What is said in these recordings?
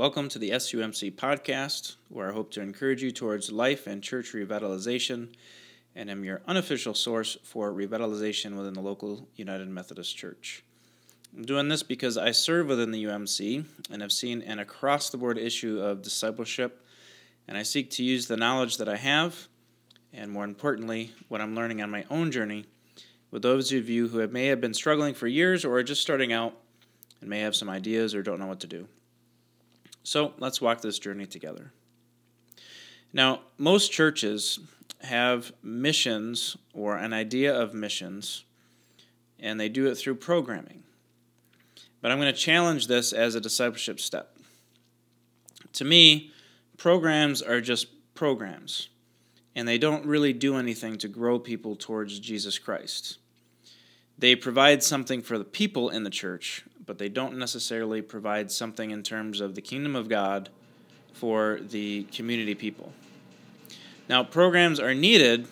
Welcome to the SUMC podcast, where I hope to encourage you towards life and church revitalization, and am your unofficial source for revitalization within the local United Methodist Church. I'm doing this because I serve within the UMC and have seen an across the board issue of discipleship, and I seek to use the knowledge that I have, and more importantly, what I'm learning on my own journey, with those of you who have, may have been struggling for years or are just starting out and may have some ideas or don't know what to do. So let's walk this journey together. Now, most churches have missions or an idea of missions, and they do it through programming. But I'm going to challenge this as a discipleship step. To me, programs are just programs, and they don't really do anything to grow people towards Jesus Christ. They provide something for the people in the church, but they don't necessarily provide something in terms of the kingdom of God for the community people. Now, programs are needed,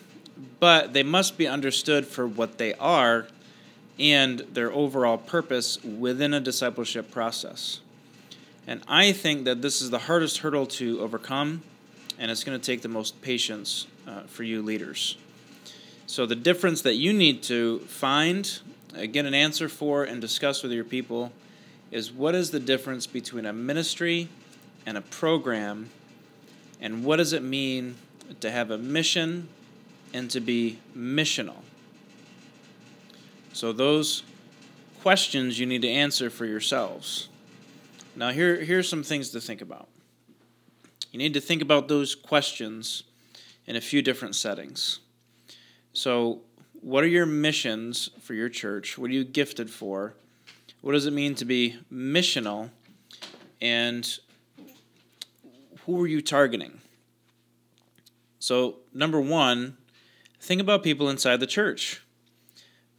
but they must be understood for what they are and their overall purpose within a discipleship process. And I think that this is the hardest hurdle to overcome, and it's going to take the most patience uh, for you leaders. So, the difference that you need to find, Uh, get an answer for, and discuss with your people is what is the difference between a ministry and a program, and what does it mean to have a mission and to be missional? So, those questions you need to answer for yourselves. Now, here, here's some things to think about. You need to think about those questions in a few different settings. So, what are your missions for your church? What are you gifted for? What does it mean to be missional? And who are you targeting? So, number one, think about people inside the church.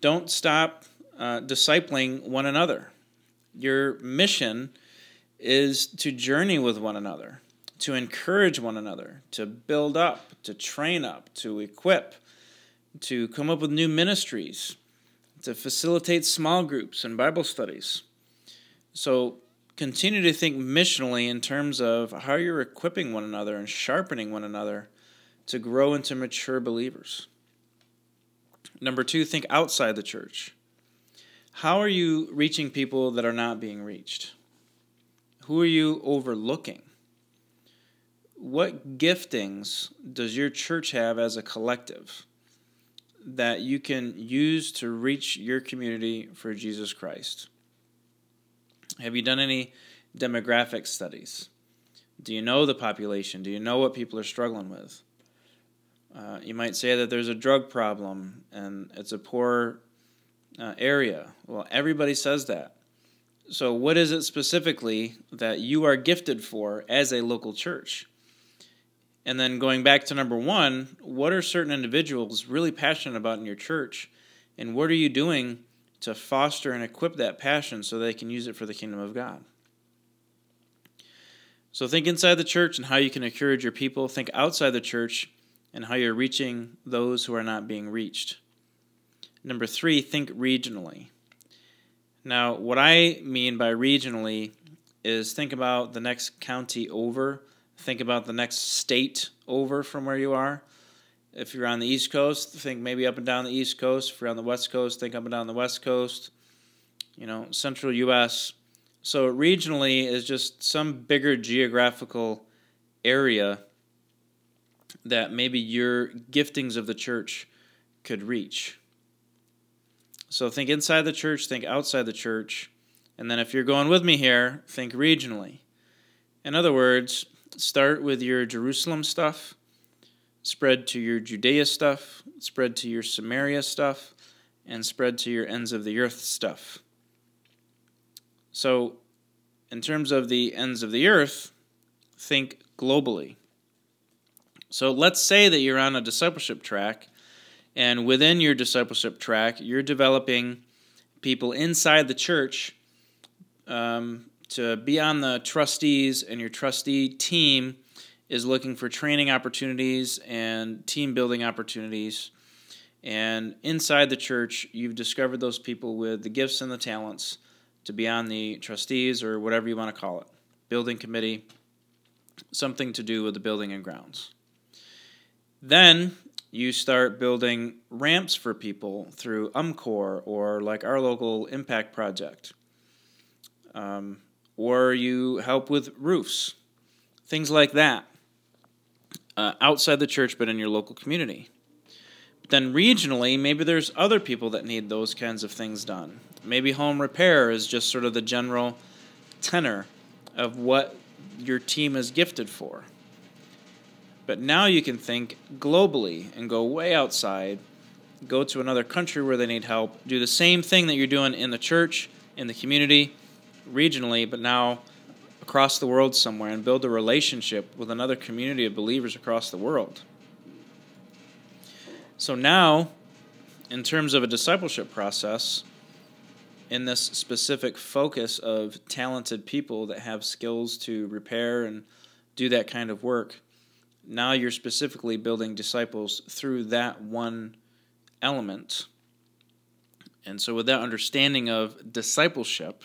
Don't stop uh, discipling one another. Your mission is to journey with one another, to encourage one another, to build up, to train up, to equip, to come up with new ministries, to facilitate small groups and Bible studies. So continue to think missionally in terms of how you're equipping one another and sharpening one another to grow into mature believers. Number two, think outside the church. How are you reaching people that are not being reached? Who are you overlooking? What giftings does your church have as a collective that you can use to reach your community for Jesus Christ? Have you done any demographic studies? Do you know the population? Do you know what people are struggling with? Uh, you might say that there's a drug problem and it's a poor uh, area. Well, everybody says that. So, what is it specifically that you are gifted for as a local church? And then going back to number one, what are certain individuals really passionate about in your church? And what are you doing to foster and equip that passion so they can use it for the kingdom of God? So think inside the church and how you can encourage your people. Think outside the church and how you're reaching those who are not being reached. Number three, think regionally. Now, what I mean by regionally is think about the next county over, think about the next state over from where you are. If you're on the East Coast, think maybe up and down the East Coast. If you're on the West Coast, think up and down the West Coast. You know, central U.S. So, regionally is just some bigger geographical area that maybe your giftings of the church could reach. So think inside the church, think outside the church, and then if you're going with me here, think regionally. In other words, start with your Jerusalem stuff, spread to your Judea stuff, spread to your Samaria stuff, and spread to your ends of the earth stuff. So, in terms of the ends of the earth, think globally. So let's say that you're on a discipleship track, and within your discipleship track, you're developing people inside the church um, to be on the trustees, and your trustee team is looking for training opportunities and team building opportunities. And inside the church, you've discovered those people with the gifts and the talents to be on the trustees or whatever you want to call it. building committee, something to do with the building and grounds. Then you start building ramps for people through UMCOR or like our local impact project. Um, or you help with roofs, things like that, uh, outside the church but in your local community. But then regionally, maybe there's other people that need those kinds of things done. Maybe home repair is just sort of the general tenor of what your team is gifted for. But now you can think globally and go way outside, go to another country where they need help, do the same thing that you're doing in the church, in the community, regionally, but now across the world somewhere and build a relationship with another community of believers across the world. So now, in terms of a discipleship process, in this specific focus of talented people that have skills to repair and do that kind of work, now you're specifically building disciples through that one element. And so, with that understanding of discipleship,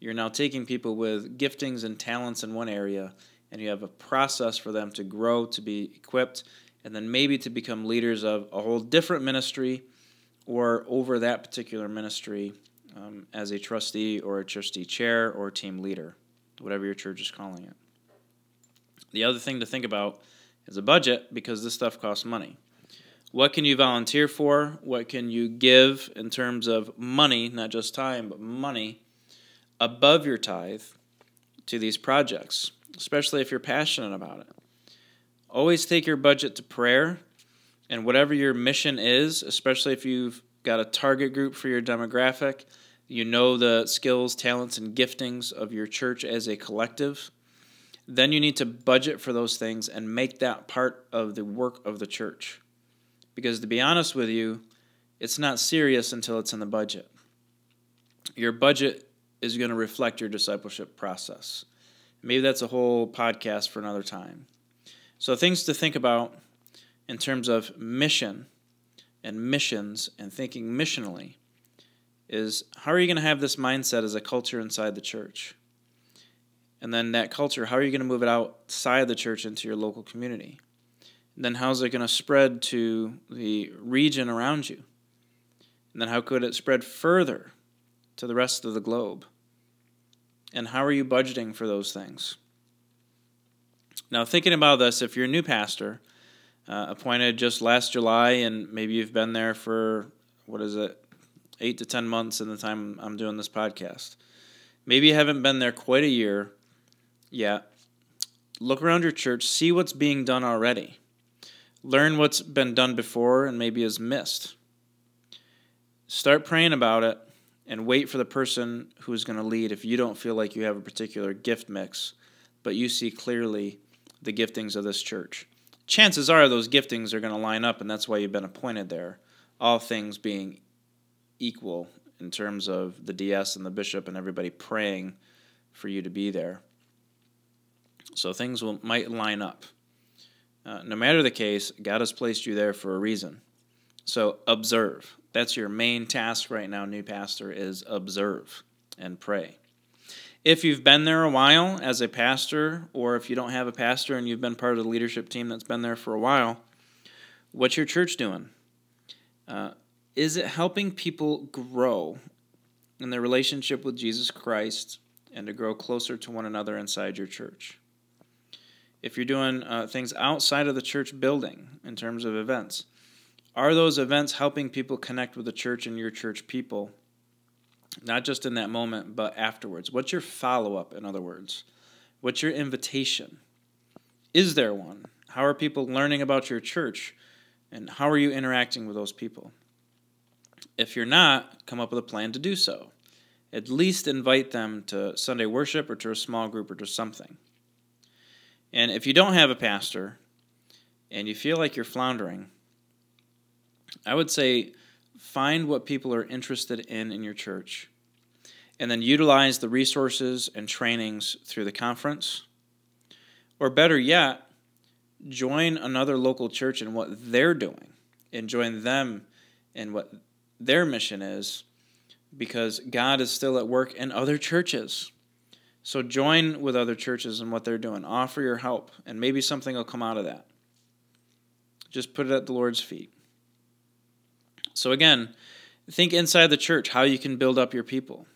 you're now taking people with giftings and talents in one area, and you have a process for them to grow, to be equipped, and then maybe to become leaders of a whole different ministry or over that particular ministry um, as a trustee or a trustee chair or team leader, whatever your church is calling it. The other thing to think about is a budget because this stuff costs money. What can you volunteer for? What can you give in terms of money, not just time, but money above your tithe to these projects, especially if you're passionate about it? Always take your budget to prayer and whatever your mission is, especially if you've got a target group for your demographic, you know the skills, talents, and giftings of your church as a collective then you need to budget for those things and make that part of the work of the church. Because to be honest with you, it's not serious until it's in the budget. Your budget is going to reflect your discipleship process. Maybe that's a whole podcast for another time. So, things to think about in terms of mission and missions and thinking missionally is how are you going to have this mindset as a culture inside the church? And then that culture, how are you going to move it outside the church into your local community? And then how's it going to spread to the region around you? And then how could it spread further to the rest of the globe? And how are you budgeting for those things? Now, thinking about this, if you're a new pastor, uh, appointed just last July, and maybe you've been there for, what is it, eight to 10 months in the time I'm doing this podcast. Maybe you haven't been there quite a year yeah. Look around your church, see what's being done already. Learn what's been done before and maybe is missed. Start praying about it and wait for the person who's going to lead if you don't feel like you have a particular gift mix, but you see clearly the giftings of this church. Chances are those giftings are going to line up, and that's why you've been appointed there. All things being equal in terms of the DS and the bishop and everybody praying for you to be there. So things will, might line up. Uh, no matter the case, God has placed you there for a reason. So observe. That's your main task right now, new pastor, is observe and pray. If you've been there a while as a pastor, or if you don't have a pastor and you've been part of the leadership team that's been there for a while, what's your church doing? Uh, is it helping people grow in their relationship with Jesus Christ and to grow closer to one another inside your church? if you're doing uh, things outside of the church building in terms of events, are those events helping people connect with the church and your church people? Not just in that moment, but afterwards. What's your follow up, in other words? What's your invitation? Is there one? How are people learning about your church? And how are you interacting with those people? If you're not, come up with a plan to do so. At least invite them to Sunday worship or to a small group or to something. And if you don't have a pastor and you feel like you're floundering, I would say find what people are interested in in your church and then utilize the resources and trainings through the conference. Or better yet, join another local church in what they're doing and join them in what their mission is because God is still at work in other churches. So join with other churches in what they're doing. Offer your help, and maybe something will come out of that. Just put it at the Lord's feet. So again, think inside the church how you can build up your people.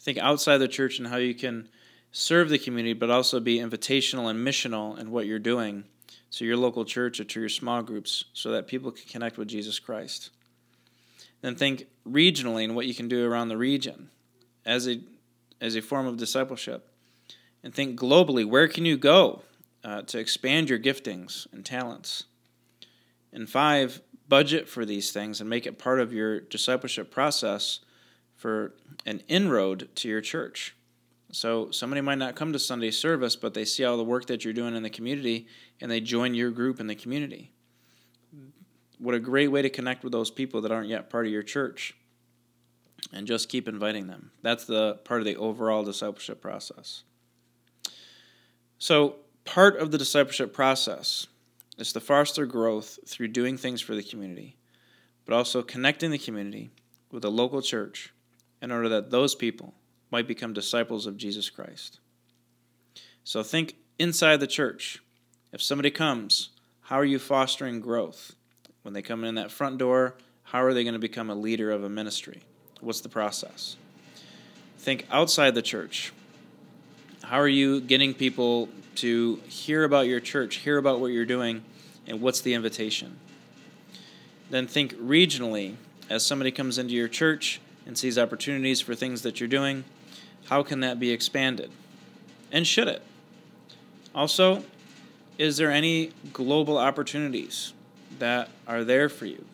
Think outside the church and how you can serve the community, but also be invitational and missional in what you're doing to your local church or to your small groups so that people can connect with Jesus Christ. Then think regionally and what you can do around the region as a as a form of discipleship. And think globally, where can you go uh, to expand your giftings and talents? And five, budget for these things and make it part of your discipleship process for an inroad to your church. So somebody might not come to Sunday service, but they see all the work that you're doing in the community and they join your group in the community. What a great way to connect with those people that aren't yet part of your church. And just keep inviting them. That's the part of the overall discipleship process. So, part of the discipleship process is to foster growth through doing things for the community, but also connecting the community with the local church in order that those people might become disciples of Jesus Christ. So think inside the church. If somebody comes, how are you fostering growth? When they come in that front door, how are they going to become a leader of a ministry? What's the process? Think outside the church. How are you getting people to hear about your church, hear about what you're doing, and what's the invitation? Then think regionally. As somebody comes into your church and sees opportunities for things that you're doing, how can that be expanded? And should it? Also, is there any global opportunities that are there for you?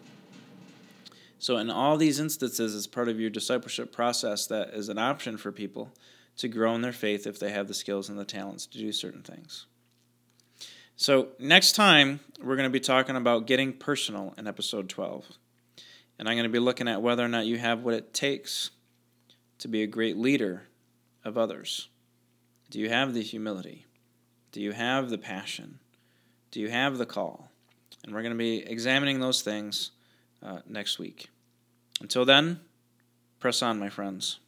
So, in all these instances, it's part of your discipleship process, that is an option for people to grow in their faith if they have the skills and the talents to do certain things. So, next time, we're going to be talking about getting personal in episode 12. And I'm going to be looking at whether or not you have what it takes to be a great leader of others? Do you have the humility? Do you have the passion? Do you have the call? And we're going to be examining those things uh, next week. Until then, press on, my friends.